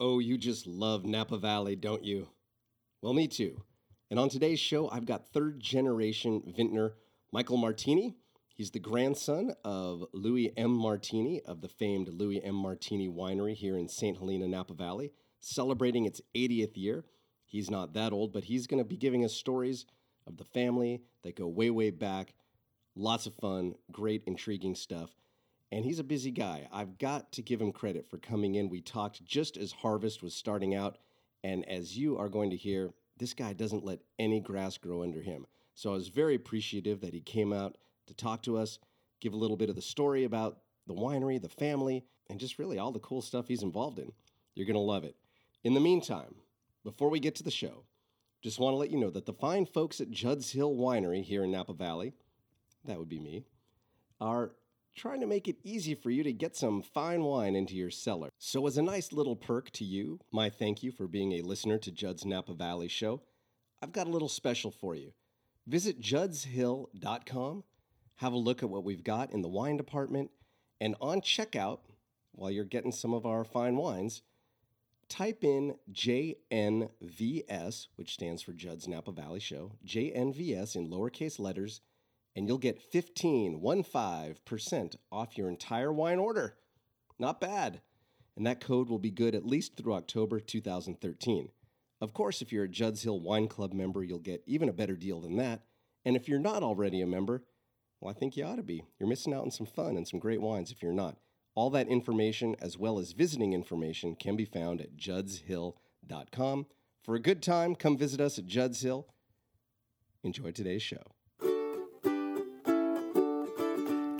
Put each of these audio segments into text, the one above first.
Oh, you just love Napa Valley, don't you? Well, me too. And on today's show, I've got third generation vintner Michael Martini. He's the grandson of Louis M. Martini of the famed Louis M. Martini Winery here in St. Helena, Napa Valley, celebrating its 80th year. He's not that old, but he's going to be giving us stories of the family that go way, way back. Lots of fun, great, intriguing stuff. And he's a busy guy. I've got to give him credit for coming in. We talked just as harvest was starting out. And as you are going to hear, this guy doesn't let any grass grow under him. So I was very appreciative that he came out to talk to us, give a little bit of the story about the winery, the family, and just really all the cool stuff he's involved in. You're going to love it. In the meantime, before we get to the show, just want to let you know that the fine folks at Judd's Hill Winery here in Napa Valley, that would be me, are trying to make it easy for you to get some fine wine into your cellar. So, as a nice little perk to you, my thank you for being a listener to Judd's Napa Valley show, I've got a little special for you. Visit juddshill.com, have a look at what we've got in the wine department, and on checkout, while you're getting some of our fine wines, type in JNVS, which stands for Judd's Napa Valley Show, JNVS in lowercase letters, and you'll get 15, 15% off your entire wine order. Not bad. And that code will be good at least through October 2013. Of course, if you're a Judd's Hill Wine Club member, you'll get even a better deal than that. And if you're not already a member, well, I think you ought to be. You're missing out on some fun and some great wines if you're not. All that information, as well as visiting information, can be found at juddshill.com. For a good time, come visit us at Judd's Hill. Enjoy today's show.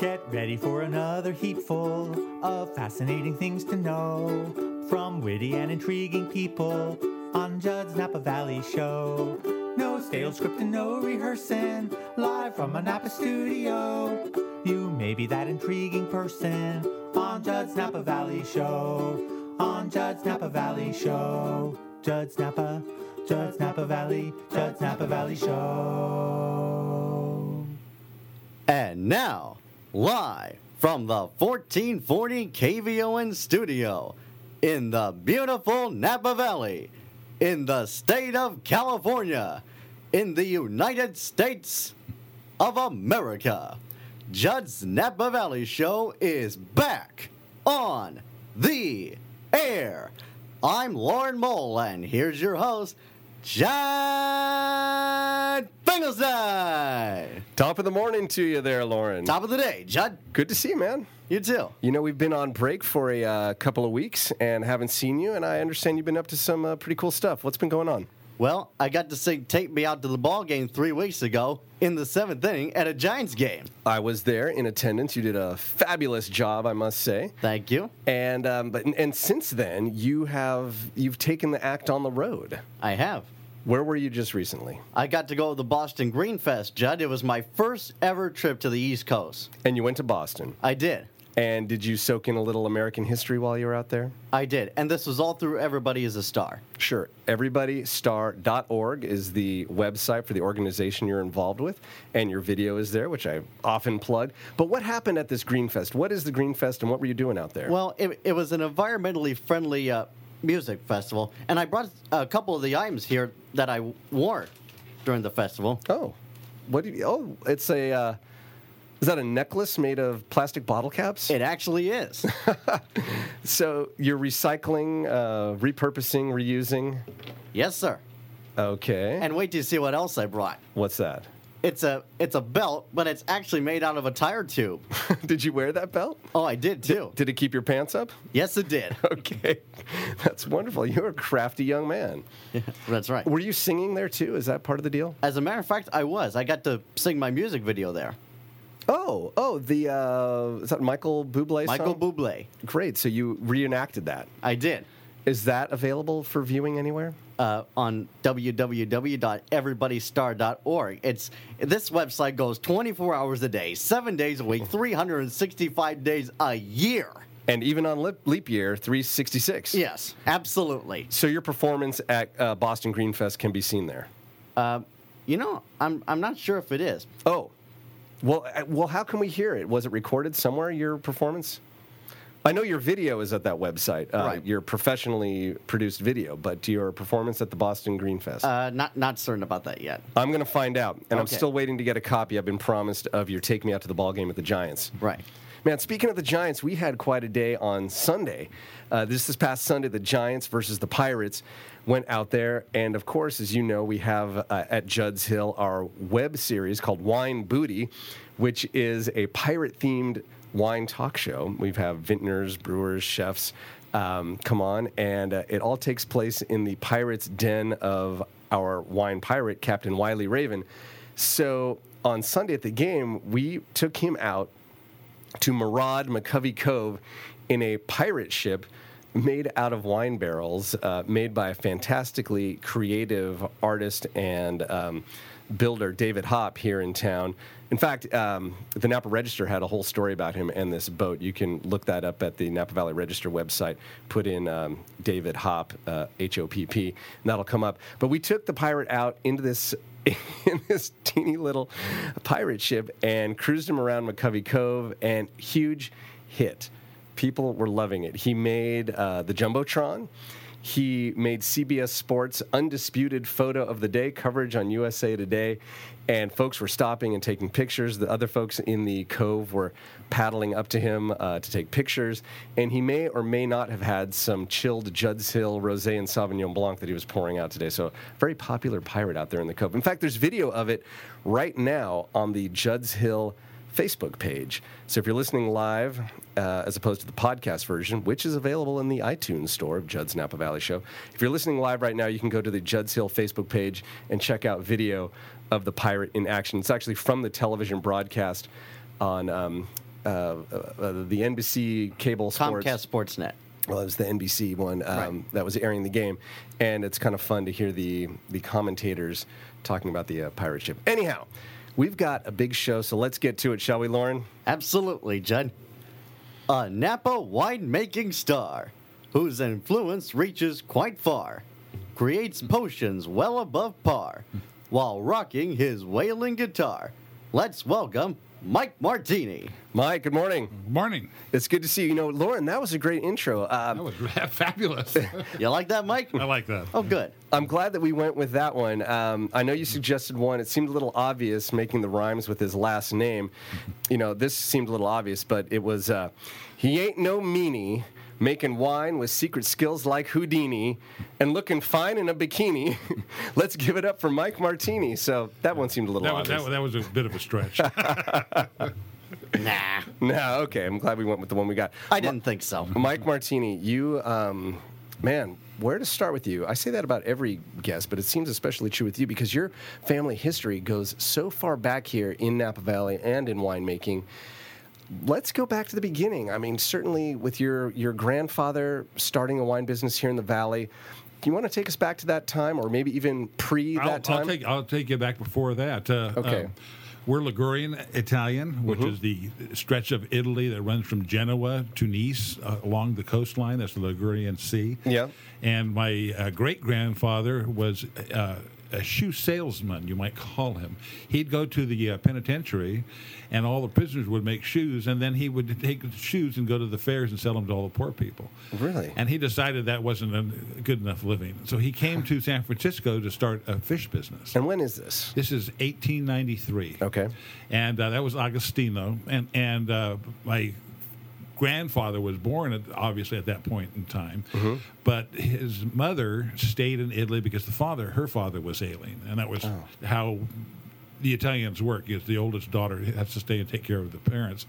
Get ready for another heapful of fascinating things to know from witty and intriguing people on Judd's Napa Valley Show. No stale script and no rehearsing, live from a Napa studio. You may be that intriguing person on Judd's Napa Valley Show. On Judd's Napa Valley Show. Judd's Napa, Judd's Napa Valley, Judd's Napa Valley Show. And now, live from the 1440 KVON studio in the beautiful Napa Valley, in the state of California, in the United States of America. Judd's Napa Valley Show is back on the air. I'm Lauren Mole, and here's your host, Judd Finkelstein. Top of the morning to you there, Lauren. Top of the day, Judd. Good to see you, man. You too. You know, we've been on break for a uh, couple of weeks and haven't seen you, and I understand you've been up to some uh, pretty cool stuff. What's been going on? Well, I got to see take me out to the ball game three weeks ago in the seventh inning at a Giants game. I was there in attendance. You did a fabulous job, I must say. Thank you. And um, but and since then, you have you've taken the act on the road. I have. Where were you just recently? I got to go to the Boston Green Fest, Judd. It was my first ever trip to the East Coast. And you went to Boston. I did. And did you soak in a little American history while you were out there? I did. And this was all through Everybody is a Star. Sure. EverybodyStar.org is the website for the organization you're involved with, and your video is there, which I often plug. But what happened at this Greenfest? What is the Greenfest, and what were you doing out there? Well, it, it was an environmentally friendly uh, music festival, and I brought a couple of the items here that I wore during the festival. oh, what? Do you, oh, it's a. Uh, is that a necklace made of plastic bottle caps? It actually is. so you're recycling, uh, repurposing, reusing. yes, sir. Okay. And wait till you see what else I brought. what's that? It's a it's a belt, but it's actually made out of a tire tube. did you wear that belt? Oh, I did too. Did it keep your pants up? Yes, it did. Okay, that's wonderful. You're a crafty young man. Yeah, That's right. Were you singing there too? Is that part of the deal? As a matter of fact, I was. I got to sing my music video there. Oh, oh, the uh, is that Michael Bublé Michael song? Bublé. Great. So you reenacted that. I did. Is that available for viewing anywhere? Uh, on www.everybodystar.org. It's this website goes 24 hours a day, seven days a week, 365 days a year. And even on leap, leap year 366. Yes, absolutely. So your performance at uh, Boston Green Fest can be seen there. Uh, you know, I'm I'm not sure if it is. Oh, well, uh, well, how can we hear it? Was it recorded somewhere? Your performance? I know your video is at that website. Uh, Right. Your professionally produced video, but your performance at the Boston Green Fest. Uh, not not certain about that yet. I'm going to find out, and I'm still waiting to get a copy. I've been promised of your "Take Me Out to the Ball Game" at the Giants. Right. Man, speaking of the Giants, we had quite a day on Sunday. Uh, this this past Sunday, the Giants versus the Pirates went out there, and of course, as you know, we have uh, at Judd's Hill our web series called Wine Booty, which is a pirate-themed wine talk show. We have vintners, brewers, chefs um, come on, and uh, it all takes place in the pirates' den of our wine pirate, Captain Wiley Raven. So on Sunday at the game, we took him out to Maraud McCovey Cove in a pirate ship made out of wine barrels, uh, made by a fantastically creative artist and um, builder, David Hopp, here in town. In fact, um, the Napa Register had a whole story about him and this boat. You can look that up at the Napa Valley Register website. Put in um, David Hopp, uh, H O P P, and that'll come up. But we took the pirate out into this in this teeny little pirate ship and cruised him around McCovey Cove, and huge hit. People were loving it. He made uh, the Jumbotron. He made CBS Sports undisputed photo of the day coverage on USA Today, and folks were stopping and taking pictures. The other folks in the cove were paddling up to him uh, to take pictures, and he may or may not have had some chilled Judd's Hill Rosé and Sauvignon Blanc that he was pouring out today. So, very popular pirate out there in the cove. In fact, there's video of it right now on the Judd's Hill Facebook page. So if you're listening live, uh, as opposed to the podcast version, which is available in the iTunes store of Judd's Napa Valley Show, if you're listening live right now, you can go to the Judd's Hill Facebook page and check out video of the pirate in action. It's actually from the television broadcast on um, uh, uh, the NBC cable sports. Comcast Sportsnet. Well, it was the NBC one um, that was airing the game, and it's kind of fun to hear the the commentators talking about the uh, pirate ship. Anyhow, we've got a big show, so let's get to it, shall we, Lauren? Absolutely, Judd. A Napa winemaking star whose influence reaches quite far, creates potions well above par while rocking his wailing guitar. Let's welcome Mike Martini. Mike, good morning. Morning. It's good to see you. You know, Lauren, that was a great intro. That Um, was fabulous. You like that, Mike? I like that. Oh, good. I'm glad that we went with that one. Um, I know you suggested one. It seemed a little obvious making the rhymes with his last name. You know, this seemed a little obvious, but it was uh, he ain't no meanie. Making wine with secret skills like Houdini and looking fine in a bikini. Let's give it up for Mike Martini. So that one seemed a little That was, that, that was a bit of a stretch. Nah, no, okay. I'm glad we went with the one we got. I didn't think so. Mike Martini, you, um, man, where to start with you? I say that about every guest, but it seems especially true with you because your family history goes so far back here in Napa Valley and in winemaking. Let's go back to the beginning. I mean, certainly with your your grandfather starting a wine business here in the valley. Do you want to take us back to that time, or maybe even pre I'll, that time? I'll take I'll take you back before that. Uh, Okay. um, we're Ligurian Italian, which Mm-hmm. is the stretch of Italy that runs from Genoa to Nice uh, along the coastline. That's the Ligurian Sea. Yeah. And my uh, great grandfather was uh, a shoe salesman, you might call him. He'd go to the uh, penitentiary, and all the prisoners would make shoes, and then he would take the shoes and go to the fairs and sell them to all the poor people. Really? And he decided that wasn't a good enough living, so he came to San Francisco to start a fish business. and when is this? This is 1893. Okay. And uh, that was Agostino. And, and uh, my grandfather was born, at, obviously, at that point in time. Mm-hmm. But his mother stayed in Italy because the father, her father, was ailing. And that was Oh. how the Italians work, is the oldest daughter has to stay and take care of the parents.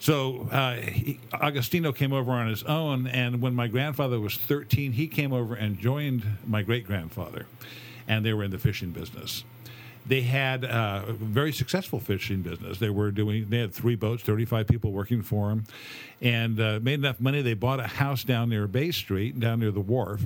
So uh, he, Agostino came over on his own, and when my grandfather was 13, he came over and joined my great grandfather, and they were in the fishing business. They had uh, a very successful fishing business. They were doing. They had three boats, 35 people working for them, and uh, made enough money. They bought a house down near Bay Street, down near the wharf,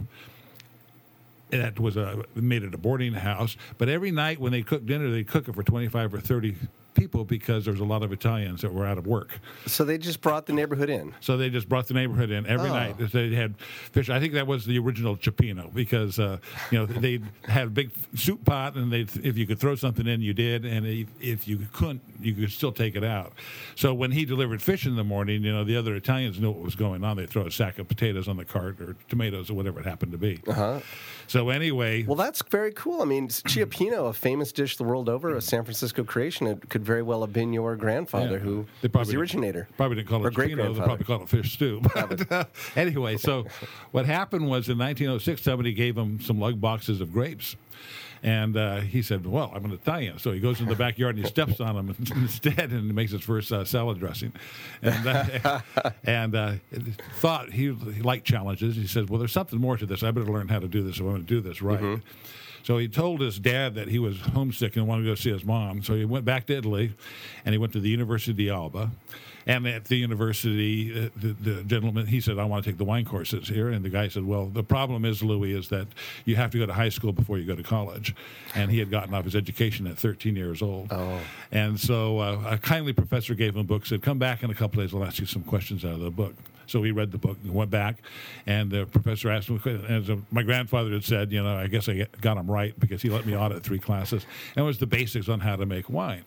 that was a made it a boarding house. But every night when they cooked dinner, they cook it for twenty five or thirty people because there was a lot of Italians that were out of work. So they just brought the neighborhood in. So they just brought the neighborhood in every Oh. night. They had fish. I think that was the original Cioppino because uh, you know they had a big soup pot, and they if you could throw something in, you did, and if- if you couldn't, you could still take it out. So when he delivered fish in the morning, you know the other Italians knew what was going on. They throw a sack of potatoes on the cart or tomatoes or whatever it happened to be. Uh-huh. So anyway, Well, that's very cool. I mean, Cioppino, a famous dish the world over, a San Francisco creation, it could very well have been your grandfather Yeah. who They was the originator. Probably didn't call it Cioppino. They probably called it fish stew. But, uh, anyway, so what happened was in 1906, somebody gave him some lug boxes of grapes. And uh, he said, "Well, I'm an Italian." So he goes in the backyard and he steps on them instead, and makes his first uh, salad dressing. And uh, and uh, thought he, he liked challenges. He said, "Well, there's something more to this. I better learn how to do this if I'm going to do this right." So he told his dad that he was homesick and wanted to go see his mom. So he went back to Italy, and he went to the University of Alba. And at the university, uh, the, the gentleman he said, "I want to take the wine courses here." And the guy said, "Well, the problem is, Louis, is that you have to go to high school before you go to college." And he had gotten off his education at 13 years old. Oh. And so uh, a kindly professor gave him a book. Said, "Come back in a couple days. I'll ask you some questions out of the book." So he read the book and went back, and the professor asked him, as uh, my grandfather had said, you know, I guess I got him right because he let me audit three classes, and it was the basics on how to make wine.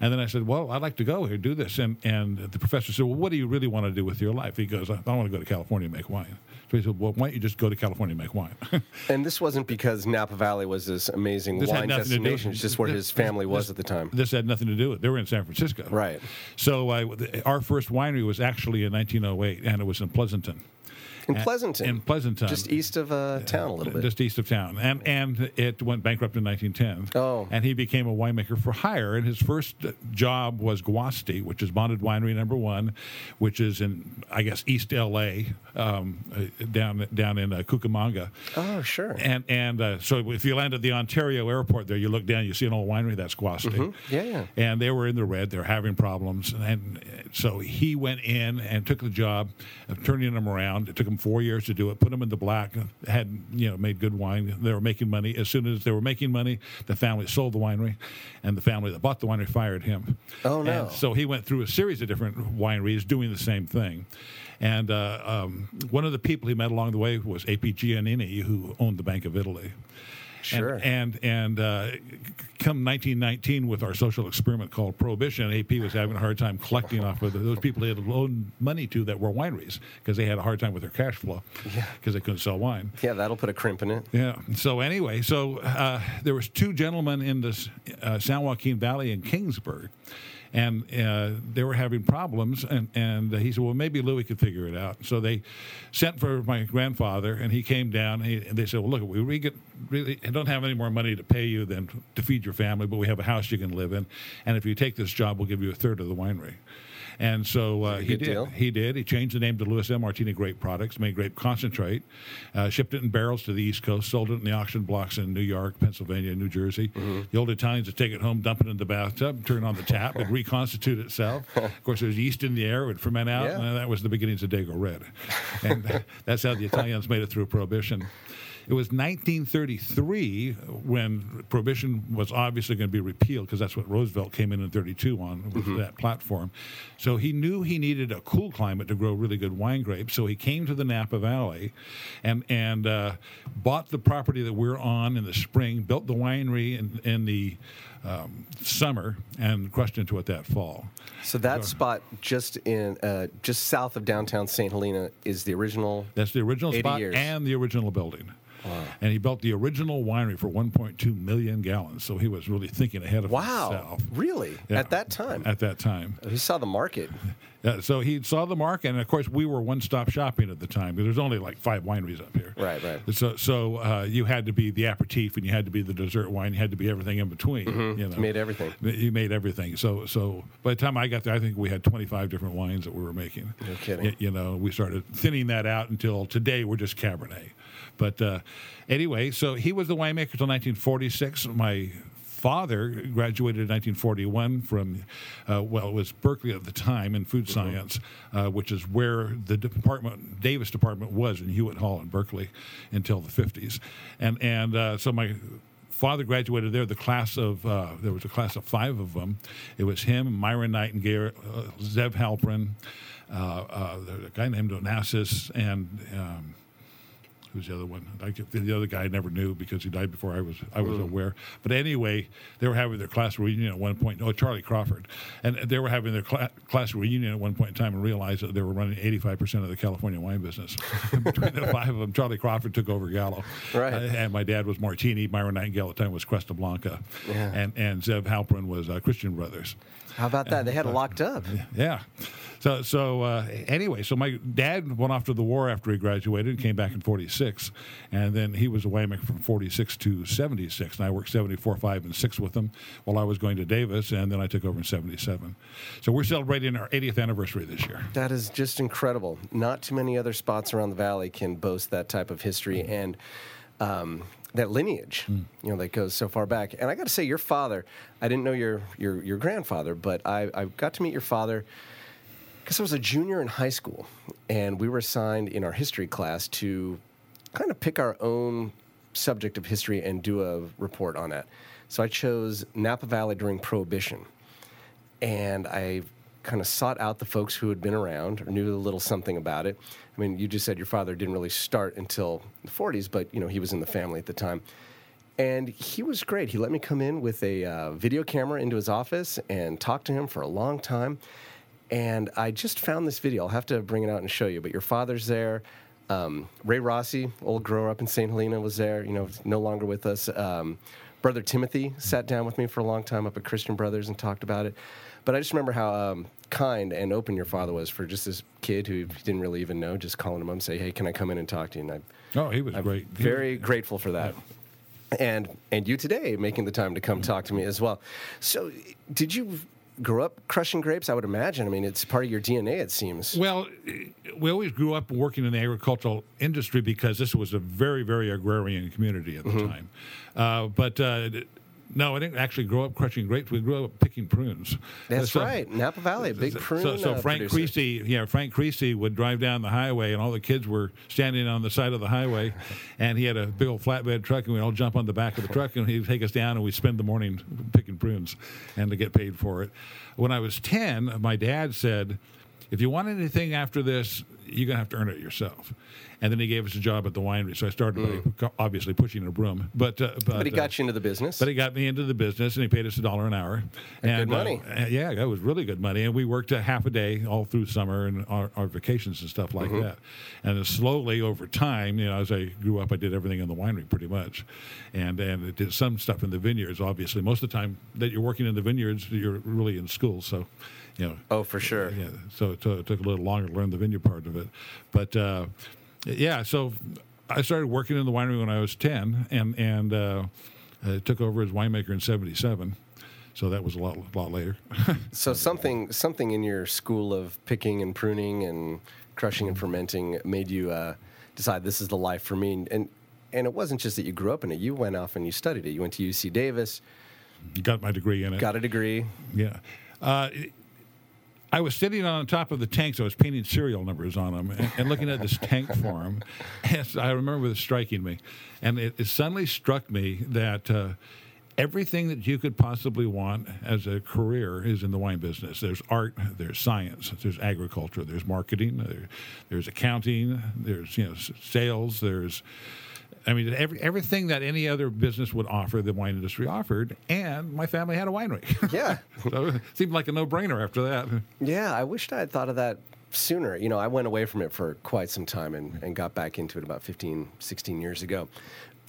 And then I said, well, I'd like to go here, do this. And, and the professor said, well, what do you really want to do with your life? He goes, I don't want to go to California and make wine. So he said, well, why don't you just go to California and make wine? And this wasn't because Napa Valley was this amazing This wine nothing to do- destination. It's just where this- his family was this- at the time. This had nothing to do with it. They were in San Francisco. Right. So uh, our first winery was actually in 1908, and it was in Pleasanton. In Pleasanton. In Pleasanton. Just east of uh, town a little bit. Just east of town. And and it went bankrupt in 1910. Oh. And he became a winemaker for hire. And his first job was Guasti, which is Bonded Winery number one, which is in, I guess, East L.A., um, uh, down, down in uh, Cucamonga. oh, sure. And and uh, so if you land at the Ontario airport there, you look down, you see an old winery, that's Guasti. Mm-hmm. Yeah, yeah. And they were in the red, They're having problems. And so he went in and took the job of turning them around. It took him four years to do it, put them in the black, had, you know, made good wine. They were making money. As soon as they were making money, the family sold the winery, and the family that bought the winery fired him. Oh, no. And so he went through a series of different wineries doing the same thing. And uh, um, one of the people he met along the way was A.P. Giannini, who owned the Bank of Italy. Sure. And and, and uh, come 1919, with our social experiment called Prohibition, AP was having a hard time collecting off of those people they had loaned money to that were wineries because they had a hard time with their cash flow because they couldn't sell wine. yeah, that'll put a crimp in it. Yeah. So anyway, so uh, there was two gentlemen in this uh, San Joaquin Valley in Kingsburg, and uh, they were having problems. And and he said, well, maybe Louis could figure it out. So they sent for my grandfather, and he came down. And, he, and they said, well, look, we really, get, really don't have any more money to pay you than to feed your family, but we have a house you can live in, and if you take this job, we'll give you a third of the winery. And so uh, he did. deal. He did. He changed the name to Louis M. Martini Grape Products, made grape concentrate, uh, shipped it in barrels to the East Coast, sold it in the auction blocks in New York, Pennsylvania, New Jersey. Mm-hmm. The old Italians would take it home, dump it in the bathtub, turn on the tap, and reconstitute itself. of course, there's yeast in the air, it would ferment out, Yeah. and that was the beginnings of Dago Red. And that's how the Italians made it through Prohibition. It was 1933 when Prohibition was obviously going to be repealed because that's what Roosevelt came in in 32 on with that platform. So he knew he needed a cool climate to grow really good wine grapes. So he came to the Napa Valley and and uh, bought the property that we're on in the spring, built the winery in, in the um, summer, and crushed into it that fall. So that spot just in uh, just south of downtown St. Helena is the original. That's the original spot years. and the original building. And he built the original winery for 1.2 million gallons. So he was really thinking ahead of Wow, himself. really? Yeah. At that time, At that time. he saw the market. Yeah, so he saw the market, and of course, we were one stop shopping at the time. Because there's only like five wineries up here. Right, right. So, so uh, you had to be the aperitif, and you had to be the dessert wine. You had to be everything in between. You know, Made everything. You made everything. So, so by the time I got there, I think we had 25 different wines that we were making. No kidding. Y- You, know, we started thinning that out until today we're just Cabernet. But uh, anyway, so he was the winemaker until 1946. My father graduated in 1941 from, uh, well, it was Berkeley at the time in food science, uh, which is where the department, Davis department was in Hewitt Hall in Berkeley until the 50s. And, and uh, so my father graduated there. The class of uh, there was a class of five of them. It was him, Myron Nightingale, uh, Zev Halprin, uh, uh, a guy named Onassis, and um, who's the other one? I, the other guy I never knew because he died before I was I was aware. But anyway, they were having their class reunion at one point. Oh, Charlie Crawford, and they were having their cla- class reunion at one point in time and realized that they were running 85 percent of the California wine business. Between the five of them, Charlie Crawford took over Gallo, Right. Uh, and my dad was Martini. Myron Nightingale at the time was Cresta Blanca, Yeah. and and Zev Halprin was uh, Christian Brothers. How about that? They had it locked up. Yeah. So so uh, anyway, so my dad went off to the war after he graduated and came back in '46, and then he was a winemaker from '46 to '76, and I worked '74, '5, and '6 with him while I was going to Davis, and then I took over in '77. So we're celebrating our 80th anniversary this year. That is just incredible. Not too many other spots around the valley can boast that type of history and um, that lineage, you know, that goes so far back. And I got to say, your father, I didn't know your your, your grandfather, but I, I got to meet your father because I was a junior in high school, and we were assigned in our history class to kind of pick our own subject of history and do a report on it. So I chose Napa Valley during Prohibition and I kind of sought out the folks who had been around or knew a little something about it. I mean, you just said your father didn't really start until the 40s, but you know he was in the family at the time, and he was great. He let me come in with a uh, video camera into his office and talk to him for a long time. And I just found this video. I'll have to bring it out and show you. But your father's there. Um, Ray Rossi, old grower up in St. Helena, was there. You know, no longer with us. Um, Brother Timothy sat down with me for a long time up at Christian Brothers and talked about it. But I just remember how um, kind and open your father was for just this kid who didn't really even know, just calling him up and say, "Hey, can I come in and talk to you?" And I, Oh, he was I'm great. Very grateful for that. And and you today making the time to come talk to me as well. So, did you grow up crushing grapes? I would imagine. I mean, it's part of your DNA. It seems. Well, we always grew up working in the agricultural industry because this was a very, very agrarian community at the Mm-hmm. time. Uh, but uh, no, I didn't actually grow up crushing grapes. We grew up picking prunes. That's So- right, Napa Valley, big prune. So, so uh, Frank producer. Creasy, yeah, Frank Creasy would drive down the highway, and all the kids were standing on the side of the highway, and he had a big old flatbed truck, and we'd all jump on the back of the truck, and he'd take us down, and we'd spend the morning picking prunes, and to get paid for it. When I was ten, my dad said, "If you want anything after this, you're gonna have to earn it yourself." And then he gave us a job at the winery, so I started by obviously pushing a broom, but uh, but, Mm. But he uh, got you into the business. but he got me into the business, and he paid us a dollar an hour. And, good money. uh, yeah, that was really good money. And we worked a half a day all through summer and our, our vacations and stuff Mm-hmm. like that. And slowly over time, you know, as I grew up, I did everything in the winery pretty much, and and it did some stuff in the vineyards. Obviously, most of the time that you're working in the vineyards, you're really in school, so. You know, oh, for sure. yeah, so it, took- it took a little longer to learn the vineyard part of it, but uh, yeah. So I started working in the winery when I was ten, and and uh, I took over as winemaker in '77. So that was a lot lot later. So something something in your school of picking and pruning and crushing and fermenting made you uh, decide this is the life for me. And and it wasn't just that you grew up in it. You went off and you studied it. You went to UC Davis, You Got my degree in it. got a degree. Yeah. Uh, I was sitting on top of the tanks. I was painting serial numbers on them and, and looking at this tank form. And I remember this striking me. And it, it suddenly struck me that uh, everything that you could possibly want as a career is in the wine business. There's art, there's science, there's agriculture, there's marketing, there, there's accounting, there's you know sales, there's I mean, every, everything that any other business would offer, the wine industry offered, and my family had a winery. Yeah. so it seemed like a no-brainer after that. Yeah, I wished I had thought of that sooner. You know, I went away from it for quite some time and, and got back into it about 15, 16 years ago.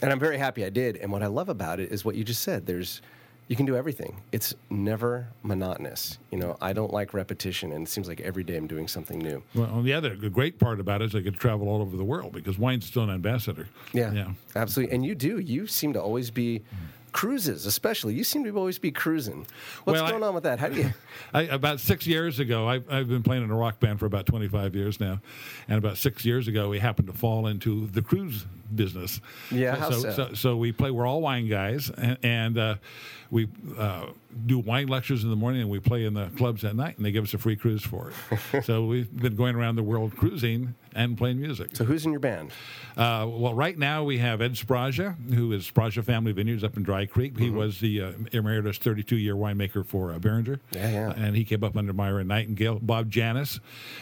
And I'm very happy I did. And what I love about it is what you just said. There's you can do everything. It's never monotonous. You know, I don't like repetition and it seems like every day I'm doing something new. Well, the other the great part about it is I get to travel all over the world because wine's still an ambassador. Yeah. yeah. Absolutely. And you do. You seem to always be cruises, especially. You seem to always be cruising. What's Well, I- going on with that? How do you I, about six years ago, I, I've been playing in a rock band for about 25 years now. And about six years ago, we happened to fall into the cruise business. Yeah, so, so? so so we play. We're all wine guys, and, and uh, we uh, do wine lectures in the morning, and we play in the clubs at night, and they give us a free cruise for it. so we've been going around the world cruising and playing music. So who's in your band? Uh, well, right now we have Ed Sbragia, who is Sbragia Family Vineyards up in Dry Creek. He Mm-hmm. was the uh, emeritus 32-year winemaker for uh, Beringer. Yeah, yeah. And he came up under Myron Nightingale. Bob Janis,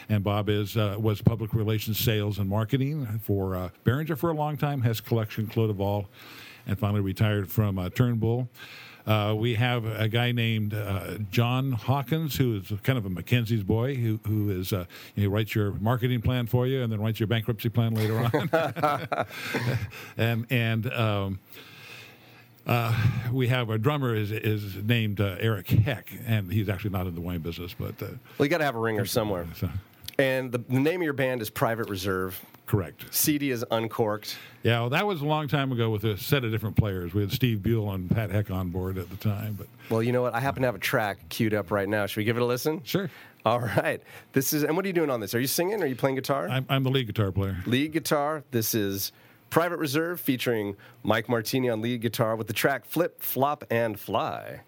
and Bob is uh, was public relations, sales, and marketing for uh, Beringer for a long time. Hess Collection, Clos and finally retired from uh, Turnbull. Uh, we have a guy named uh, John Hawkins, who is kind of a Mackenzie's boy, who who is uh, he writes your marketing plan for you, and then writes your bankruptcy plan later on. and and um, uh, we have a drummer is is named uh, Eric Heck, and he's actually not in the wine business, but uh, Well, you got to have a ringer somewhere. so, And the, the name of your band is Private Reserve. Correct. CD is Uncorked. Yeah, well, that was a long time ago with a set of different players. We had Steve Buell and Pat Heck on board at the time, but Well, you know what? I happen to have a track queued up right now. Should we give it a listen? sure, All right. This is, and what are you doing on this? Are you singing? Are you playing guitar? I'm, I'm the lead guitar player. lead guitar. This is Private Reserve featuring Mike Martini on lead guitar with the track Flip, Flop, and Fly.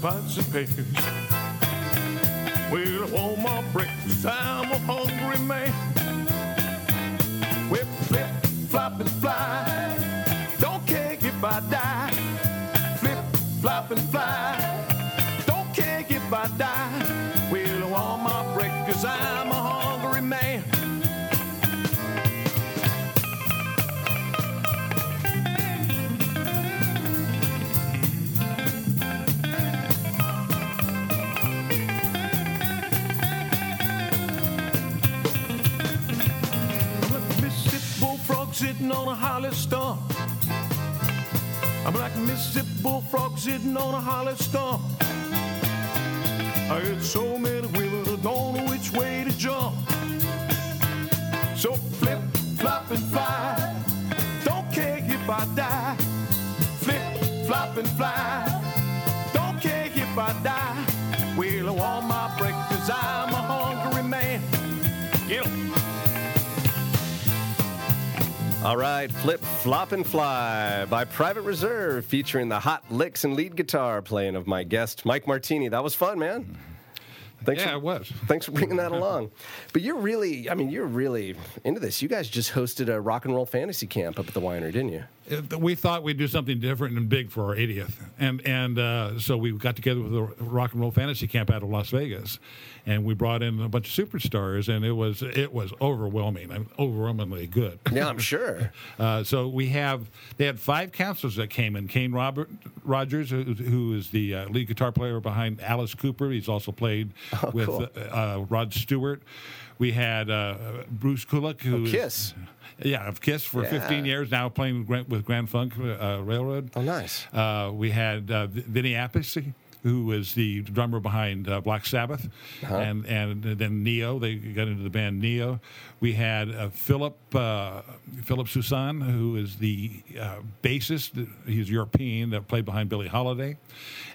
Pots and pans. Well, I want my breakfast. I'm a hungry man. Whip, flip, flop, and fly. Don't care if I die. Sitting on a holly stump. I'm like a Mississippi bullfrog sitting on a holly stump. I had so many women, I don't know which way to jump. So flip, flop, and fly. Don't care if I die. Flip, flop, and fly. Don't care if I die. Well, I want my breakfast. I'm a hungry man. Get 'em. All right, Flip, Flop, and Fly by Private Reserve featuring the hot licks and lead guitar playing of my guest, Mike Martini. That was fun, man. Thanks Yeah, for, it was. Thanks for bringing that along. But you're really, I mean, you're really into this. You guys just hosted a rock and roll fantasy camp up at the winery, didn't you? It- we thought we'd do something different and big for our 80th, and and uh, so we got together with the Rock and Roll Fantasy Camp out of Las Vegas, and we brought in a bunch of superstars, and it was it was overwhelming and overwhelmingly good. Yeah, I'm sure. Uh, so we have they had five counselors that came in. Kane Robert Rogers, who, who is the uh, lead guitar player behind Alice Cooper. He's also played with cool. uh, uh, Rod Stewart. We had uh, Bruce Kulick, who is- Kiss. yeah, of Kiss for Yeah. 15 years now, playing Gran- with Grand Funk uh, Railroad. Oh, nice. Uh, we had uh, V- Vinny Appice, who was the drummer behind uh, Black Sabbath, Uh-huh. and and then Dio. They got into the band Dio. We had uh, Philip uh, Philip Soussan, who is the uh, bassist. He's European that played behind Billy Idol, and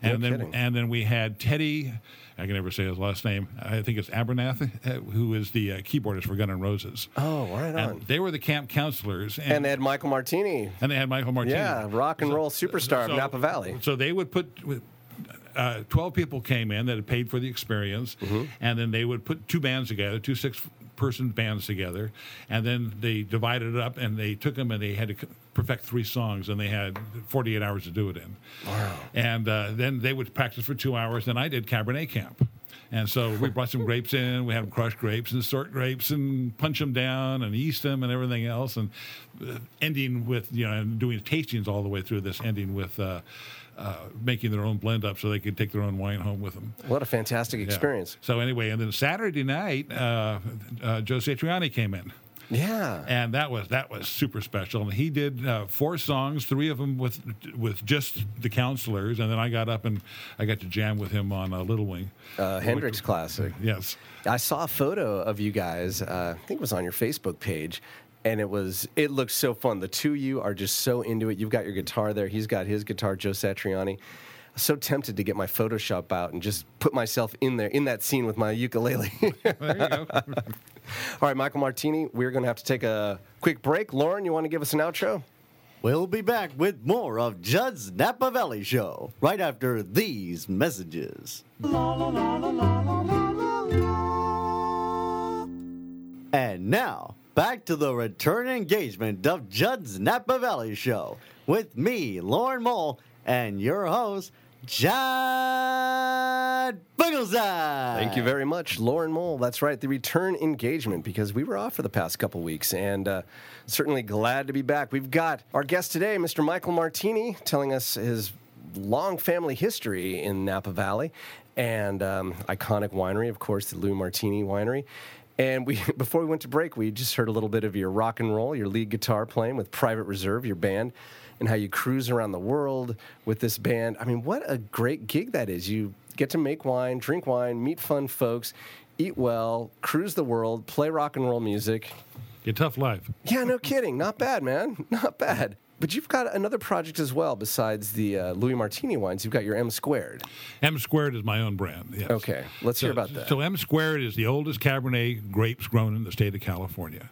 No then kidding. and then we had Teddy. I can never say his last name. I think it's Abernath, uh, who is the uh, keyboardist for Guns N' Roses. Oh, right on. And they were the camp counselors, and, And they had Michael Martini. and they had Michael Martinez. Yeah, rock and roll superstar of Napa Valley. So they would put. Uh, 12 people came in that had paid for the experience, Mm-hmm. and then they would put two bands together, two six person bands together, and then they divided it up and they took them and they had to perfect three songs, and they had 48 hours to do it in. Wow. And uh, then they would practice for two hours, and I did Cabernet Camp. And so we brought some grapes in. We had them crush grapes and sort grapes and punch them down and yeast them and everything else. And uh, ending with, you know, and doing tastings all the way through this, ending with uh, uh, making their own blend up so they could take their own wine home with them. What a fantastic Yeah. experience. So anyway, and then Saturday night, uh, uh, Joe Satriani came in. Yeah. and that was that was super special. And he did uh, four songs, three of them with with just the counselors, and then I got up and I got to jam with him on uh, Little Wing. Uh, Hendrix classic. Yes, I saw a photo of you guys. Uh, I think it was on your Facebook page, and it was it looked so fun. The two of you are just so into it. You've got your guitar there. He's got his guitar. Joe Satriani. So tempted to get my Photoshop out and just put myself in there in that scene with my ukulele. there you go. All right, Michael Martini, we're going to have to take a quick break. Lauren, you want to give us an outro? We'll be back with more of Judd's Napa Valley Show right after these messages. And now, back to the return engagement of Judd's Napa Valley Show with me, Lauren Mole, and your host, Judd Biggleside. Thank you very much, Lauren Mole. That's right, the return engagement, because we were off for the past couple weeks, and uh, certainly glad to be back. We've got our guest today, Mr. Michael Martini, telling us his long family history in Napa Valley and um, iconic winery, of course, the Lou Martini Winery. And we, before we went to break, we just heard a little bit of your rock and roll, your lead guitar playing with Private Reserve, your band, and how you cruise around the world with this band. I mean, what a great gig that is! You get to make wine, drink wine, meet fun folks, eat well, cruise the world, play rock and roll music. a tough life. Yeah, no kidding. Not bad, man. Not bad. But you've got another project as well besides the uh, Louis Martini wines. You've got your M squared. M squared is my own brand. Yes. Okay, let's hear about that. So M squared is the oldest Cabernet grapes grown in the state of California.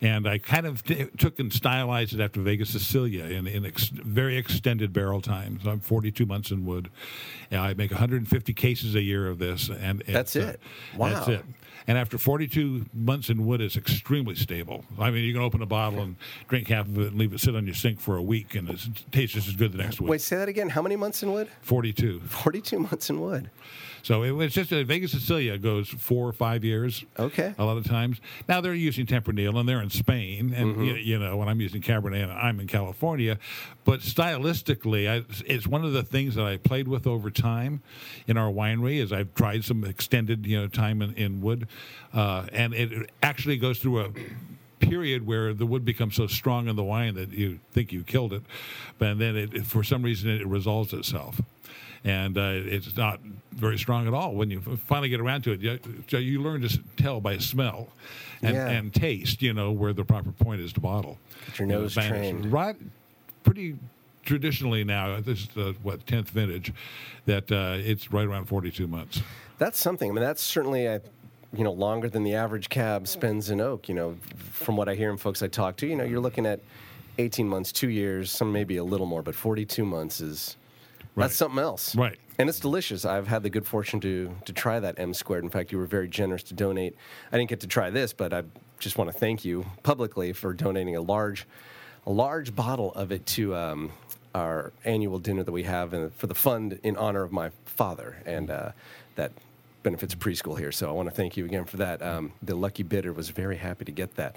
And I kind of t- took and stylized it after Vega Sicilia in, in ex- very extended barrel times. I'm 42 months in wood. And I make 150 cases a year of this. And That's uh, it? Wow. That's it. And after 42 months in wood, it's extremely stable. I mean, you can open a bottle and drink half of it and leave it sit on your sink for a week, and it's, it tastes just as good the next week. Wait, say that again. How many months in wood? 42. 42 months in wood. So it was just uh, Vegas Sicilia goes four or five years. Okay. A lot of times. Now they're using Tempranillo and they're in Spain, and Mm-hmm. you, you know when I'm using Cabernet, and I'm in California. But stylistically, I, it's one of the things that I played with over time in our winery. Is I've tried some extended you know time in, in wood, uh, and it actually goes through a period where the wood becomes so strong in the wine that you think you killed it, but then it- for some reason it resolves itself, and uh, it's not very strong at all. When you finally get around to it, you, you learn to tell by smell and, Yeah. and taste, you know, where the proper point is to bottle. Get your You know, nose trained. Right, pretty traditionally now. This is the what tenth vintage, that uh, it's right around forty-two months. That's something. I mean, that's certainly, uh, you know, longer than the average cab spends in oak. You know, from what I hear from folks I talk to, you know, you're looking at 18 months, two years, some maybe a little more, but 42 months is Right. that's something else. Right. And it's delicious. I've had the good fortune to to try that M squared. In fact, you were very generous to donate. I didn't get to try this, but I just want to thank you publicly for donating a large, a large bottle of it to um, our annual dinner that we have in, for the fund in honor of my father, and uh, that benefits preschool here. So I want to thank you again for that. Um, the lucky bidder was very happy to get that.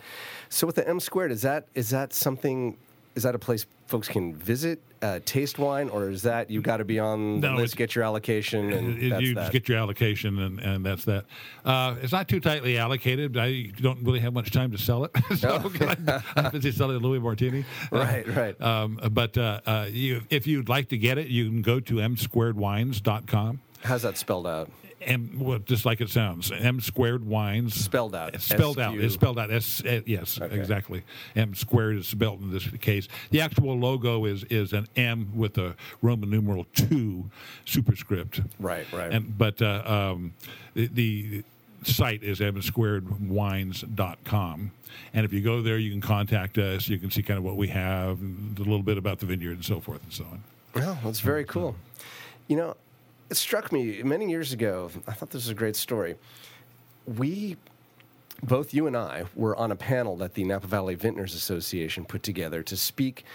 So with the M squared, is that is that something? Is that a place folks can visit, uh, taste wine, or is that you got to be on the No, list, get your allocation, and It- that's you that? just get your allocation, and, and that's that. Uh, it's not too tightly allocated. I don't really have much time to sell it, so I'm, I'm busy selling Louis Martini. Right, right. Um, but uh, uh, you, if you'd like to get it, you can go to m msquaredwines.com. How's that spelled out? M, well, just like it sounds, M squared wines. Spelled out. Spelled out. SQ. It's spelled out. S, uh, yes, Okay. exactly. M squared is spelled in this case. The actual logo is is an M with a Roman numeral two superscript. Right, right. And but uh, um, the, the site is msquaredwines.com. And if you go there, you can contact us. You can see kind of what we have, a little bit about the vineyard, and so forth and so on. Well, that's very cool. You know, it struck me many years ago. I thought this was a great story. We, both you and I, were on a panel that the Napa Valley Vintners Association put together to speak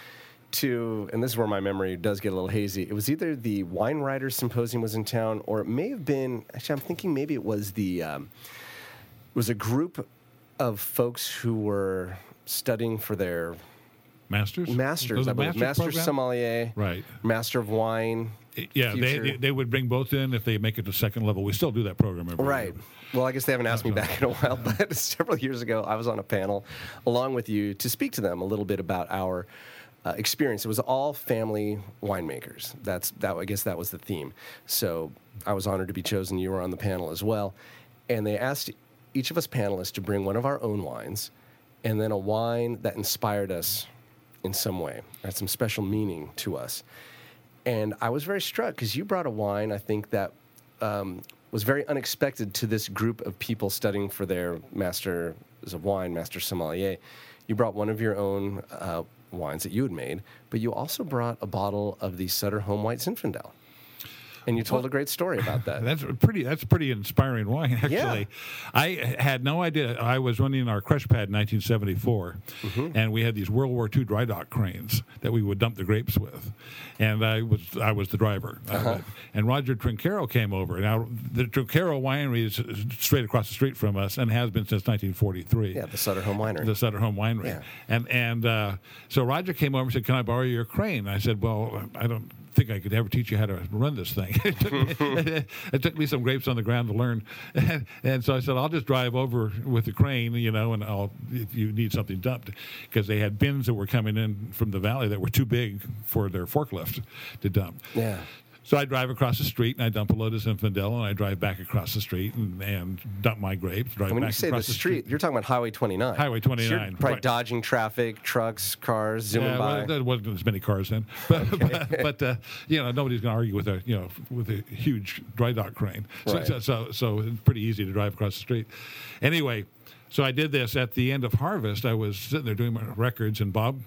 to, and this is where my memory does get a little hazy. It was either the Wine Writers Symposium was in town, or it may have been. Actually, I'm thinking maybe it was the. Um, it was a group of folks who were studying for their Masters. Masters, I believe. Master program? sommelier, Right. Master of wine. Yeah, they, future- they they would bring both in if they make it to second level. We still do that program every Right. year. Well, I guess they haven't asked me back in a while, but several years ago, I was on a panel along with you to speak to them a little bit about our uh, experience. It was all family winemakers. That's that. I guess that was the theme. So I was honored to be chosen. You were on the panel as well, and they asked each of us panelists to bring one of our own wines, and then a wine that inspired us in some way, had some special meaning to us. And I was very struck because you brought a wine, I think, that um, was very unexpected to this group of people studying for their Masters of Wine, Master Sommelier. You brought one of your own uh, wines that you had made, but you also brought a bottle of the Sutter Home White Zinfandel. And you told a great story about that. That's pretty. That's pretty inspiring wine, actually. I had no idea. I was running our crush pad in 1974, Mm-hmm. and we had these World War II dry dock cranes that we would dump the grapes with, and I was I was the driver. Uh-huh. And Roger Trinchero came over. Now the Trincaro winery is straight across the street from us and has been since 1943. yeah, the Sutter Home Winery. the Sutter Home Winery. Yeah. And and uh, so Roger came over and said, "Can I borrow your crane?" I said, "Well, I don't think I could ever teach you how to run this thing. it, took me, it took me some grapes on the ground to learn." And, and so I said, "I'll just drive over with the crane, you know, and I'll if you need something dumped, because they had bins that were coming in from the valley that were too big for their forklift to dump." yeah. So I drive across the street and I dump a load of Zinfandel and I drive back across the street and, and dump my grapes. Drive when back you say the across street, you're talking about Highway 29. Highway So you're probably right. dodging traffic, trucks, cars, zooming Yeah, by. well, there wasn't as many cars then, but but, but uh, you know nobody's going to argue with a you know with a huge dry dock crane. So, Right. so, so so it's pretty easy to drive across the street. Anyway, so I did this at the end of harvest. I was sitting there doing my records, and Bob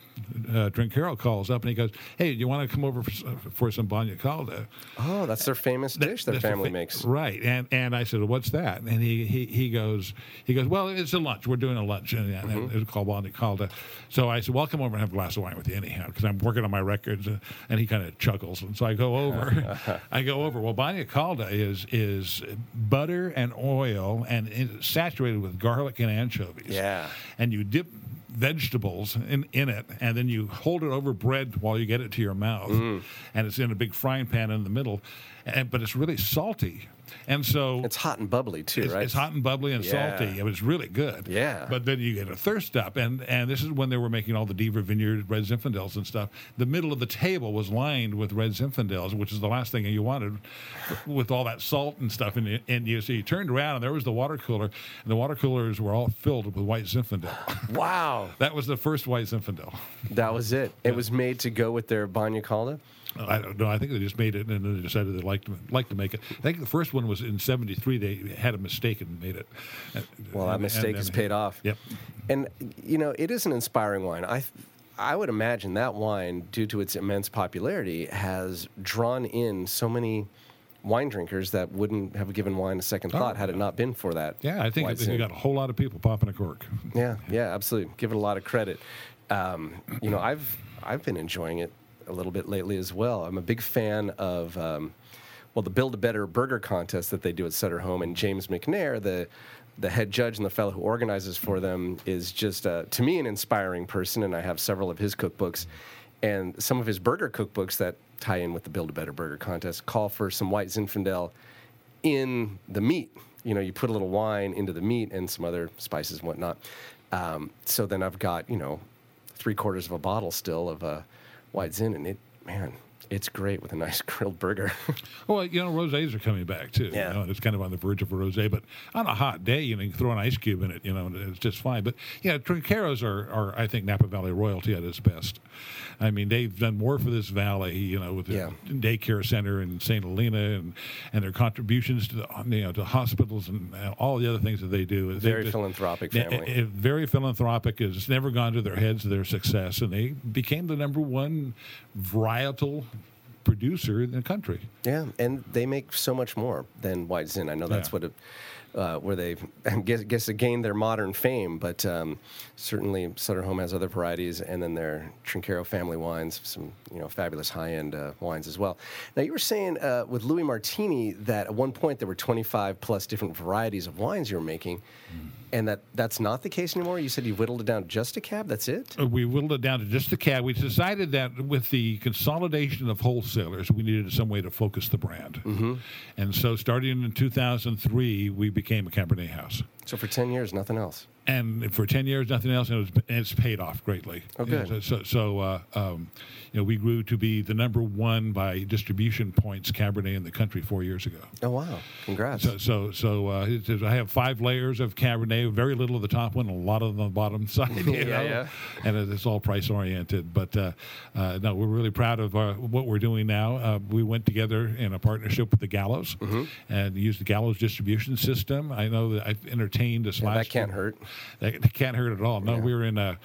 uh, Trinchero calls up and he goes, "Hey, do you want to come over for, for some Bagna Calda?" oh, that's their famous dish their family fa- makes. Right. And and I said, well, what's that? And he, he he goes he goes, well, it's a lunch. We're doing a lunch, and, and Mm-hmm. it's called Bagna Calda. So I said, well, I'll come over and have a glass of wine with you anyhow, because I'm working on my records. uh, And he kind of chuckles, and so I go over. I go over. Well, Bagna Calda is is butter and oil, and it's saturated with garlic and anchovies. Yeah. And you dip vegetables in, in it, and then you hold it over bread while you get it to your mouth. Mm. And it's in a big frying pan in the middle, and, but it's really salty. And so It's hot and bubbly too, it's, right? it's hot and bubbly and Yeah. salty. It was really good. Yeah. But then you get a thirst up, and and this is when they were making all the Deaver Vineyard red Zinfandels and stuff. The middle of the table was lined with red Zinfandels, which is the last thing you wanted, with all that salt and stuff. And you, and you so you turned around, and there was the water cooler, and the water coolers were all filled with white Zinfandel. wow. that was the first white Zinfandel. That was it. It was made to go with their Bagna Calda. I don't know. I think they just made it, and then they decided they liked to, liked to make it. I think the first one was in '73. They had a mistake and made it. Well, that And- mistake and has then- paid off. Yep. And you know, it is an inspiring wine. I I would imagine that wine, due to its immense popularity, has drawn in so many wine drinkers that wouldn't have given wine a second thought had it not been for that. Oh. Yeah, I think it, you got a whole lot of people popping a cork. Yeah, yeah, absolutely. Give it a lot of credit. Um, you know, I've I've been enjoying it a little bit lately as well. I'm a big fan of um, well, the Build a Better Burger contest that they do at Sutter Home, and James McNair, the the head judge and the fellow who organizes for them, is just uh, to me an inspiring person, and I have several of his cookbooks, and some of his burger cookbooks that tie in with the Build a Better Burger contest call for some white Zinfandel in the meat. You know, you put a little wine into the meat and some other spices and whatnot. Um, so then I've got you know three quarters of a bottle still of uh, white zin, and it man, it's great with a nice grilled burger. Well, you know, rosés are coming back too. Yeah. You know, and it's kind of on the verge of a rosé, but on a hot day, you know, you can throw an ice cube in it, you know, and it's just fine. But yeah, Trincheros are, are, I think, Napa Valley royalty at its best. I mean, they've done more for this valley, you know, with the Yeah. daycare center in St. Helena and, and their contributions to the, you know, to hospitals and uh, all the other things that they do. Very just- philanthropic family. it- it- very philanthropic. It's never gone to their heads their success, and they became the number one varietal producer in the country. yeah, and they make so much more than white zin. I know that's Yeah. what it, uh, where they guess, guess gained their modern fame. But um, certainly Sutter Home has other varieties, and then their Trinchero family wines, some you know fabulous high end uh, wines as well. Now you were saying uh, with Louis Martini that at one point there were 25 plus different varieties of wines you were making. Mm. And that that's not the case anymore. You said you whittled it down just a cab. That's it. Uh, we whittled it down to just a cab. We decided that with the consolidation of wholesalers, we needed some way to focus the brand. Mm-hmm. And so, starting in 2003, we became a Cabernet house. So for 10 years, nothing else. And for 10 years, nothing else, and, it was, and it's paid off greatly. Oh, good. So, so, so uh, um, you know, we grew to be the number one by distribution points Cabernet in the country four years ago. Oh wow! Congrats. So, so, so uh, it says I have five layers of Cabernet, very little of the top one, a lot of the bottom side. You Yeah, know? yeah. And it's all price oriented. But uh, uh, no, we're really proud of uh, what we're doing now. Uh, we went together in a partnership with the Gallos Mm-hmm. and used the Gallos distribution system. I know that I've entertained us Yeah, last. that can't year. hurt. That can't hurt at all. No, Yeah. we were in uh,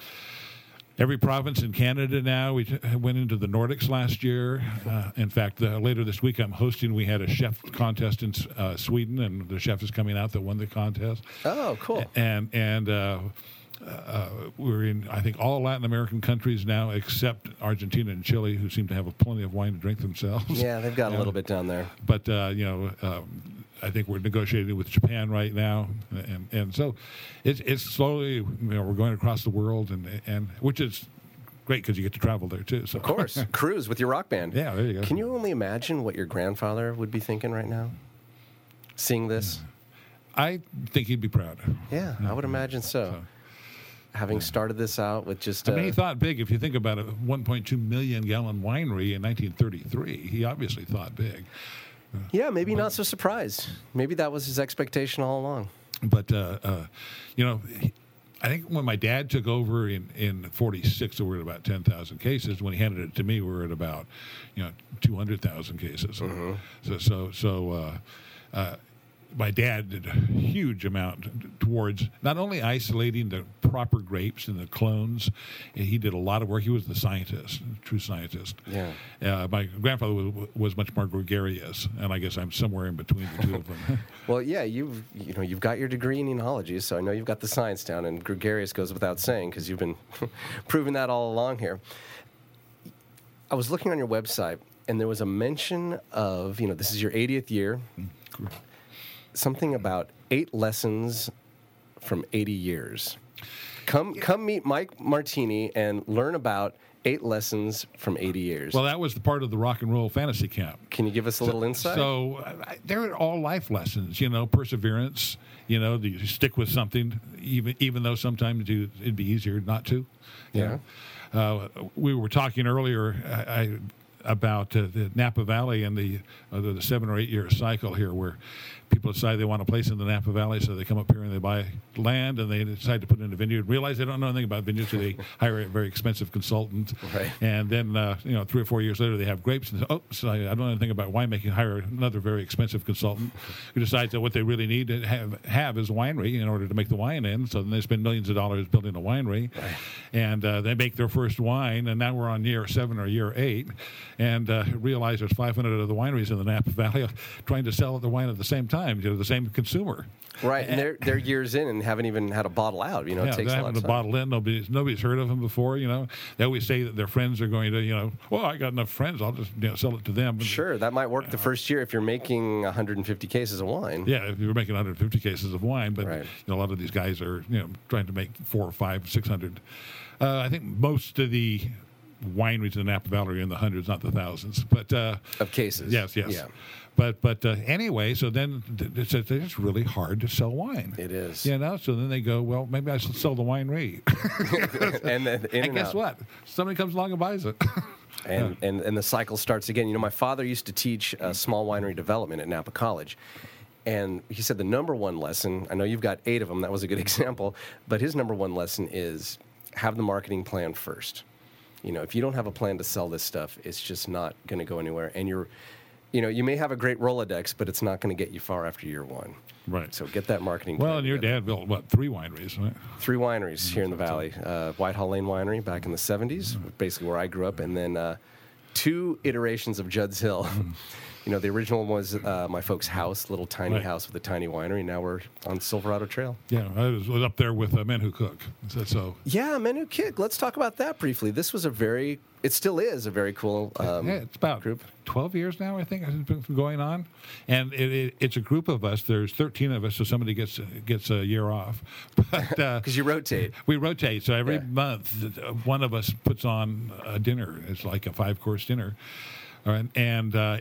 every province in Canada now. We t- went into the Nordics last year. Uh, in fact, uh, later this week, I'm hosting. We had a chef contest in uh, Sweden, and the chef is coming out that won the contest. Oh, cool. And and. Uh, uh, we're in, I think, all Latin American countries now, except Argentina and Chile, who seem to have plenty of wine to drink themselves. Yeah, they've got a little bit down there. But uh, you know, um, I think we're negotiating with Japan right now, and and so it's it's slowly you know we're going across the world, and and which is great because you get to travel there too. So Of course, cruise with your rock band. Yeah, there you go. Can you only imagine what your grandfather would be thinking right now, seeing this? I think he'd be proud. Yeah, I would imagine so. Having started this out with just I mean, he uh, thought big. If you think about it, 1.2 million gallon winery in 1933, he obviously thought big. Yeah, maybe not so surprised. Maybe that was his expectation all along. But uh, uh, you know, I think when my dad took over in in '46, we were at about 10,000 cases. When he handed it to me, we were at about you know 200,000 cases. So so so. Uh, uh, my dad did a huge amount towards not only isolating the proper grapes and the clones. He did a lot of work. He was the scientist, true scientist. Yeah. Uh, my grandfather was, was much more gregarious, and I guess I'm somewhere in between the two of them. Well, yeah, you've you know you've got your degree in enology, so I know you've got the science down, and gregarious goes without saying because you've been proving that all along here. I was looking on your website, and there was a mention of you know this is your 80th year, something about eight lessons from 80 years. Come come meet Mike Martini and learn about eight lessons from 80 years. well, that was the part of the rock and roll fantasy camp. Can you give us a little insight? So I- they're all life lessons, you know, perseverance. You know, you stick with something, even even though sometimes you, it'd be easier not to. you Yeah. Uh, we were talking earlier I, I, about uh, the Napa Valley and the, uh, the the seven or eight year cycle here, where people decide they want a place in the Napa Valley, so they come up here and they buy land and they decide to put in a vineyard. Realize they don't know anything about vineyards, so they hire a very expensive consultant. Right. And then, uh, you know, three or four years later, they have grapes. And oh, so I don't know anything about winemaking. Hire another very expensive consultant who decides that what they really need to have, have is a winery in order to make the wine in. So then they spend millions of dollars building a winery, and uh, they make their first wine. And now we're on year seven or year eight, and uh, realize there's 500 other wineries in the Napa Valley trying to sell the wine at the same time to the same consumer. right, and they're they're years in and haven't even had a bottle out. You know, yeah, it takes they're a lot having of to time. bottle in. Nobody's nobody's heard of them before. You know, they always say that their friends are going to, you know, well, I got enough friends, I'll just you know, sell it to them. Sure, that might work the first year if you're making 150 cases of wine. Yeah, if you're making 150 cases of wine, but Right. you know, a lot of these guys are you know trying to make four or five, six hundred. Uh, I think most of the wineries in the Napa Valley are in the hundreds, not the thousands. But uh, Of cases. yes, yes. Yeah. But but uh, anyway, so then it's, it's really hard to sell wine. It is. You know, so then they go, well, maybe I should sell the winery. and then and and guess out. what? Somebody comes along and buys it. And, and and the cycle starts again. You know, my father used to teach uh, small winery development at Napa College. And he said the number one lesson, I know you've got eight of them, that was a good example, but his number one lesson is have the marketing plan first. You know, if you don't have a plan to sell this stuff, it's just not going to go anywhere. And you're, you know, you may have a great Rolodex, but it's not going to get you far after year one. Right. So get that marketing well, and your together. dad built what three wineries, right? three wineries here in the valley uh, whitehall lane winery back in the 70s basically where i grew up and then uh, two iterations of judd's hill you know, the original one was uh, my folks' house, little tiny Right. house with a tiny winery. Now we're on Silverado Trail. Yeah, I was, up there with uh, Men Who Cook. So, so Yeah, Men Who Cook. Let's talk about that briefly. This was a very, it still is a very cool um, yeah, it's about group. 12 years now, I think, has been going on. And it, it, it's a group of us. There's 13 of us, so somebody gets gets a year off. But uh, Because you rotate. we rotate. So every Yeah. month, uh, one of us puts on a dinner. It's like a five course dinner. Right, and uh,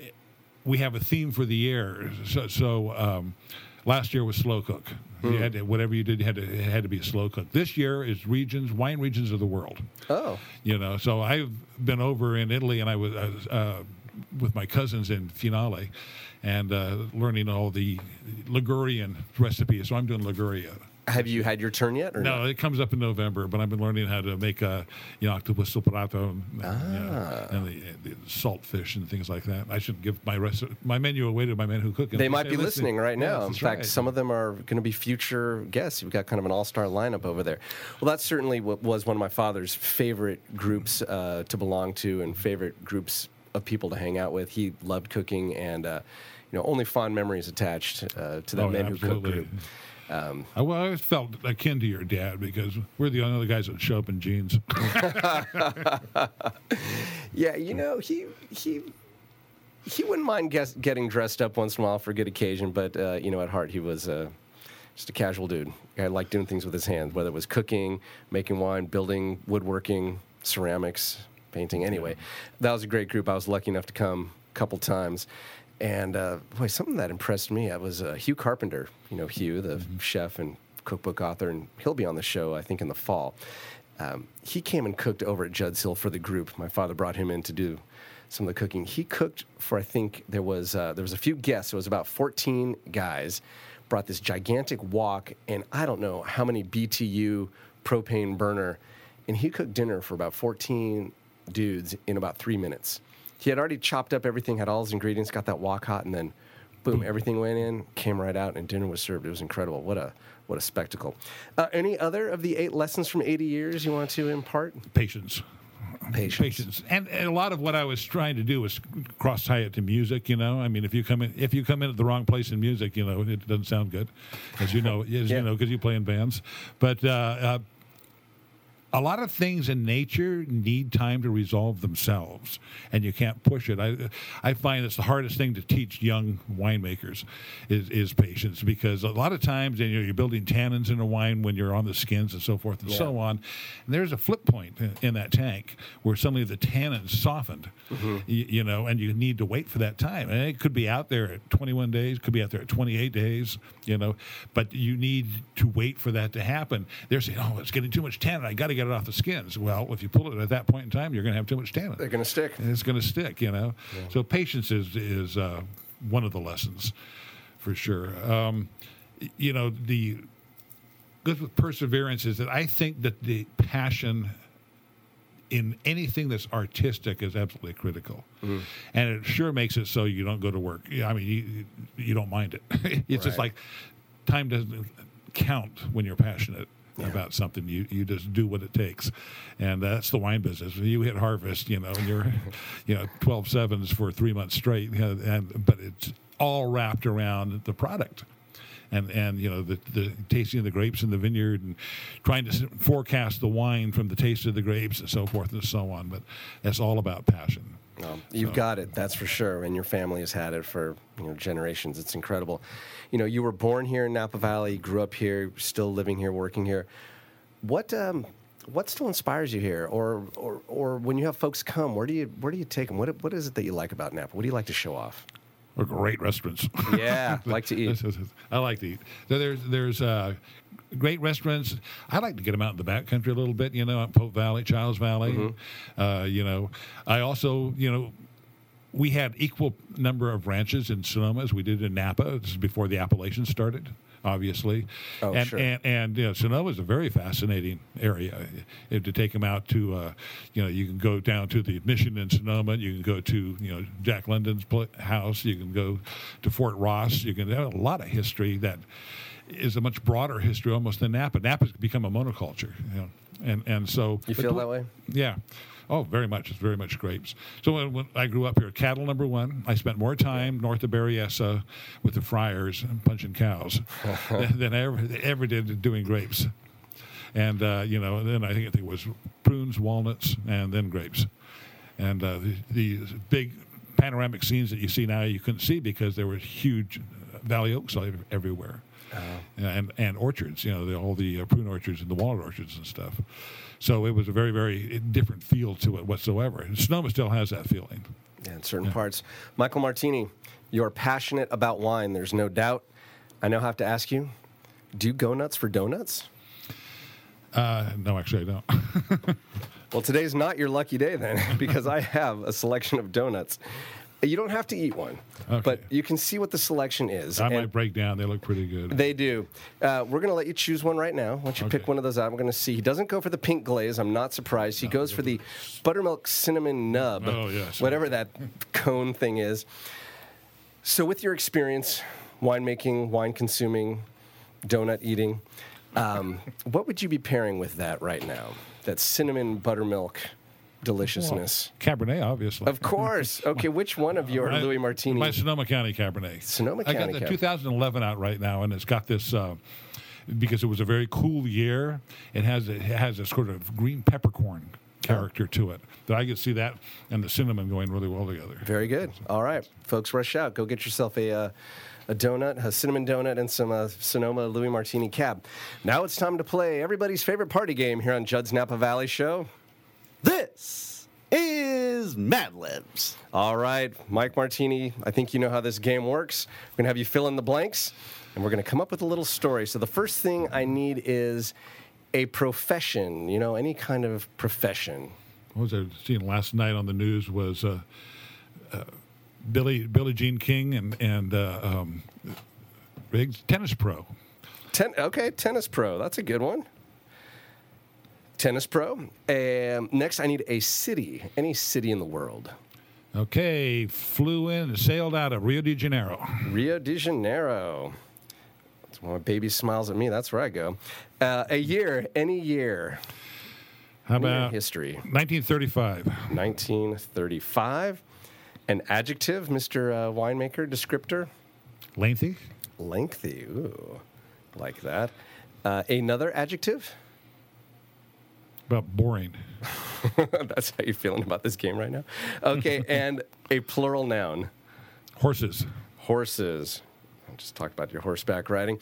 we have a theme for the year. So, so um, last year was slow cook. Hmm. You had to, whatever you did, you had to, it had to be a slow cook. This year is regions, wine regions of the world Oh, you know so i've been over in italy and i was, I was uh, with my cousins in finale and uh, learning all the ligurian recipes so i'm doing liguria have you had your turn yet? Or no not? it comes up in november but i've been learning how to make uh, you know octopus superato and, you know, and the, the salt fish and things like that i should give my rest my menu away to my men who cook They might be "Listen." listening right now. Yes, In fact, right. some of them are going to be future guests. You've got kind of an all-star lineup over there. Well, that's certainly what was one of my father's favorite groups uh, to belong to, and favorite groups of people to hang out with. He loved cooking, and uh, you know, only fond memories attached uh, to that Oh, men who group. I, well, I always felt akin to your dad because we're the only other guys that show up in jeans. Yeah, you know, he he he wouldn't mind guess, getting dressed up once in a while for a good occasion, but uh, you know, at heart, he was uh, just a casual dude. I liked doing things with his hands, whether it was cooking, making wine, building, woodworking, ceramics, painting. Anyway, that was a great group. I was lucky enough to come a couple times. And uh, boy, something that impressed me, I was uh, Hugh Carpenter. You know, Hugh, the chef and cookbook author, and he'll be on the show, I think, in the fall. Um, he came and cooked over at Judd's Hill for the group. My father brought him in to do some of the cooking. He cooked for I think there was uh, there was a few guests. It was about 14 guys. Brought this gigantic wok and I don't know how many BTU propane burner, and he cooked dinner for about 14 dudes in about three minutes. He had already chopped up everything, had all his ingredients, got that wok hot, and then boom, everything went in, came right out, and dinner was served. It was incredible. What a what a spectacle. Uh, any other of the eight lessons from 80 years you want to impart? Patience. Patience. patience and, and a lot of what i was trying to do was cross tie it to music you know i mean if you come in if you come in at the wrong place in music you know it doesn't sound good as you know as Yeah. you know because you play in bands but uh, uh, a lot of things in nature need time to resolve themselves, and you can't push it. I, I find it's the hardest thing to teach young winemakers is, is patience because a lot of times you know, you're building tannins in a wine when you're on the skins and so forth and so on. And there's a flip point in, in that tank where suddenly the tannins softened, mm-hmm. y- you, know, and you need to wait for that time. And it could be out there at 21 days, could be out there at 28 days, you know, but you need to wait for that to happen. They're saying, oh, it's getting too much tannin. I got to get it off the skins. Well, if you pull it at that point in time, you're going to have too much tannin. They're going to stick. And it's going to stick, you know. So patience is is uh, one of the lessons, for sure. Um, you know, the good with perseverance is that I think that the passion in anything that's artistic is absolutely critical, Mm-hmm. and it sure makes it so you don't go to work. I mean, you you don't mind it. it's just like time doesn't count when you're passionate about something. You you just do what it takes, and that's the wine business. You hit harvest, you know, and you're you know twelve sevens for three months straight, know, and but it's all wrapped around the product. And, and you know the, the tasting of the grapes in the vineyard and trying to forecast the wine from the taste of the grapes and so forth and so on but that's all about passion Um, you've got it, that's for sure, and your family has had it for you know generations. It's incredible. You know, you were born here in Napa Valley, grew up here, still living here, working here. What um, what still inspires you here, or, or or when you have folks come, where do you where do you take them? What what is it that you like about Napa? What do you like to show off? We're great restaurants Yeah, like to eat. I like to eat. So there's there's uh, great restaurants. I like to get them out in the back country a little bit. You know, out Pope Valley, Chiles Valley. Mm-hmm. Uh, you know, I also you know. We had equal number of ranches in Sonoma as we did in Napa. This is before the appellations started, obviously. Oh, and, sure. and and you know, Sonoma is a very fascinating area. If to take them out to, uh, you know, you can go down to the Mission in Sonoma. You can go to, you know, Jack London's house. You can go to Fort Ross. You can have a lot of history that is a much broader history almost than Napa. Napa's become a monoculture, you know, and and so You feel that way? yeah. Oh, very much. It's very much grapes. So when, when I grew up here, cattle number one. I spent more time north of Berryessa with the friars and punching cows than, than I ever, ever did doing grapes. And uh, you know, then I think it was prunes, walnuts, and then grapes. And uh, the, these big panoramic scenes that you see now, you couldn't see because there were huge valley oaks ev- everywhere, and and orchards. You know, the, all the uh, prune orchards and the walnut orchards and stuff. So it was a very very different feel to it whatsoever. And Sonoma still has that feeling. Yeah, in certain parts. Michael Martini, you're passionate about wine. There's no doubt. I now have to ask you: Do you go nuts for donuts? Uh, no, actually, I don't. Well, today's not your lucky day then, because I have a selection of donuts. You don't have to eat one, Okay. but you can see what the selection is. I and might break down. They look pretty good. They do. Uh, we're going to let you choose one right now. Why don't you pick one of those out? I'm going to see. He doesn't go for the pink glaze. I'm not surprised. He goes for the buttermilk cinnamon nub. Oh, yes. Whatever that cone thing is. So, with your experience, winemaking, wine consuming, donut eating, um, what would you be pairing with that right now? That cinnamon buttermilk deliciousness. Cabernet, obviously. Of course. Okay, which one of your My- Louis Martini? My Sonoma County Cabernet. Sonoma County. I got the Cab- 2011 out right now, and it's got this uh, because it was a very cool year. It has it has a sort of green peppercorn character to it. That I could see that and the cinnamon going really well together. Very good. All right, folks, rush out. Go get yourself a, uh, a donut, a cinnamon donut, and some uh, Sonoma Louis Martini cab. Now it's time to play everybody's favorite party game here on Judd's Napa Valley Show. This is Mad Libs. All right, Mike Martini, I think you know how this game works. We're going to have you fill in the blanks, and we're going to come up with a little story. So the first thing I need is a profession, you know, any kind of profession. What was I seeing last night on the news was uh, uh, Billy Billie Jean King and and uh, um, big tennis pro. Ten, okay, tennis pro. That's a good one. Tennis pro. Um, next, I need a city. Any city in the world. Okay, flew in and sailed out of Rio de Janeiro. Rio de Janeiro. That's when my baby smiles at me. That's where I go. Uh, a year. Any year. How Any about history? 1935? 1935. An adjective, Mr. Uh, winemaker, descriptor. Lengthy? Lengthy. Ooh, like that. Uh, another adjective. About boring. That's how you're feeling about this game right now. Okay, and a plural noun. Horses. Horses. I just talked about your horseback riding.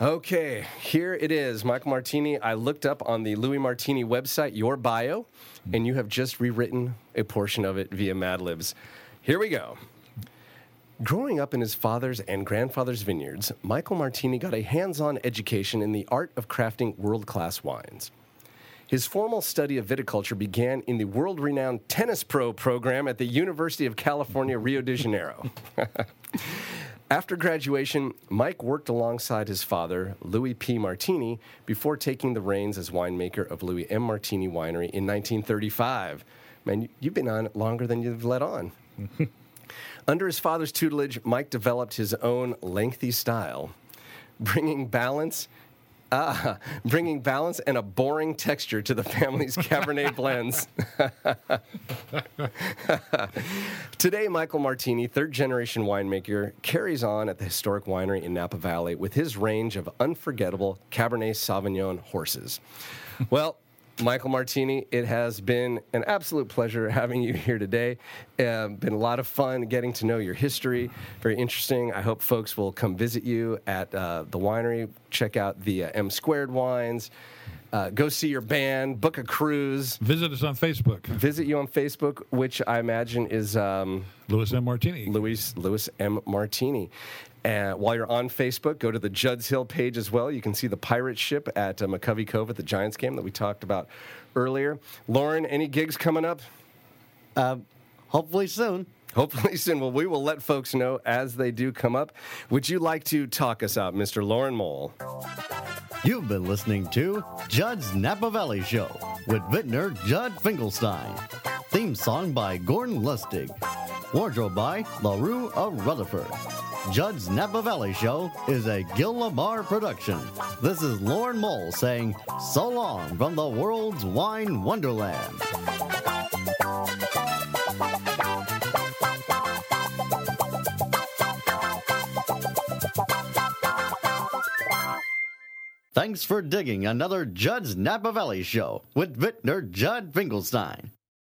Okay, here it is, Michael Martini. I looked up on the Louis Martini website your bio, and you have just rewritten a portion of it via Mad Libs. Here we go. Growing up in his father's and grandfather's vineyards, Michael Martini got a hands on education in the art of crafting world class wines. His formal study of viticulture began in the world renowned Tennis Pro program at the University of California, Rio de Janeiro. After graduation, Mike worked alongside his father, Louis P. Martini, before taking the reins as winemaker of Louis M. Martini Winery in 1935. Man, you- you've been on it longer than you've let on. Under his father's tutelage, Mike developed his own lengthy style, bringing balance. Ah, bringing balance and a boring texture to the family's Cabernet blends. Today, Michael Martini, third generation winemaker, carries on at the historic winery in Napa Valley with his range of unforgettable Cabernet Sauvignon horses. Well, Michael Martini, it has been an absolute pleasure having you here today. Uh, been a lot of fun getting to know your history. Very interesting. I hope folks will come visit you at uh, the winery, check out the uh, M Squared wines, uh, go see your band, book a cruise, Visit us on Facebook. visit you on Facebook, which I imagine is. Um, Louis M. Martini. Louis Louis M. Martini. And while you're on Facebook, go to the Judd's Hill page as well. You can see the pirate ship at uh, McCovey Cove at the Giants game that we talked about earlier. Lauren, any gigs coming up? Uh, hopefully soon. Hopefully soon. Well, we will let folks know as they do come up. Would you like to talk us out, Mr. Lauren Mole? You've been listening to Judd's Napa Valley Show with Vintner Judd Finkelstein. Theme song by Gordon Lustig. Wardrobe by LaRue of Rutherford. Judd's Napa Valley Show is a Gil Lamar production. This is Lauren Mole saying so long from the world's wine wonderland. Thanks for digging another Judd's Napa Valley show with Vintner Judd Finkelstein.